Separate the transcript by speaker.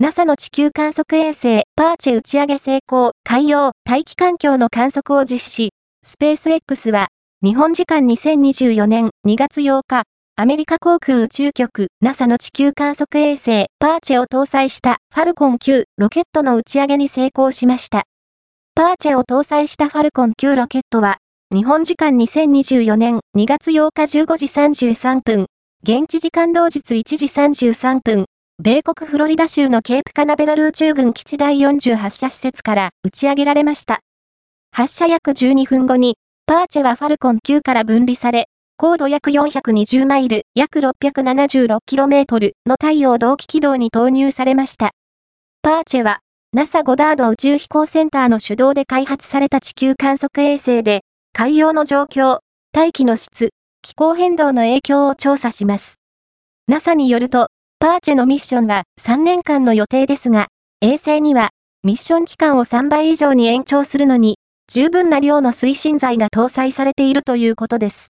Speaker 1: NASA の地球観測衛星パーチェ打ち上げ成功、海洋、大気環境の観測を実施。スペース X は、日本時間2024年2月8日、アメリカ航空宇宙局 NASA の地球観測衛星パーチェを搭載したファルコン9ロケットの打ち上げに成功しました。パーチェを搭載したファルコン9ロケットは、日本時間2024年2月8日15時33分、現地時間同日1時33分、米国フロリダ州のケープカナベラル宇宙軍基地第40発射施設から打ち上げられました。発射約12分後に、パーチェはファルコン9から分離され、高度約420マイル、約 676km の太陽同期軌道に投入されました。パーチェは、NASA ゴダード宇宙飛行センターの主導で開発された地球観測衛星で、海洋の状況、大気の質、気候変動の影響を調査します。NASA によると、パーチェのミッションは3年間の予定ですが、衛星にはミッション期間を3倍以上に延長するのに、十分な量の推進剤が搭載されているということです。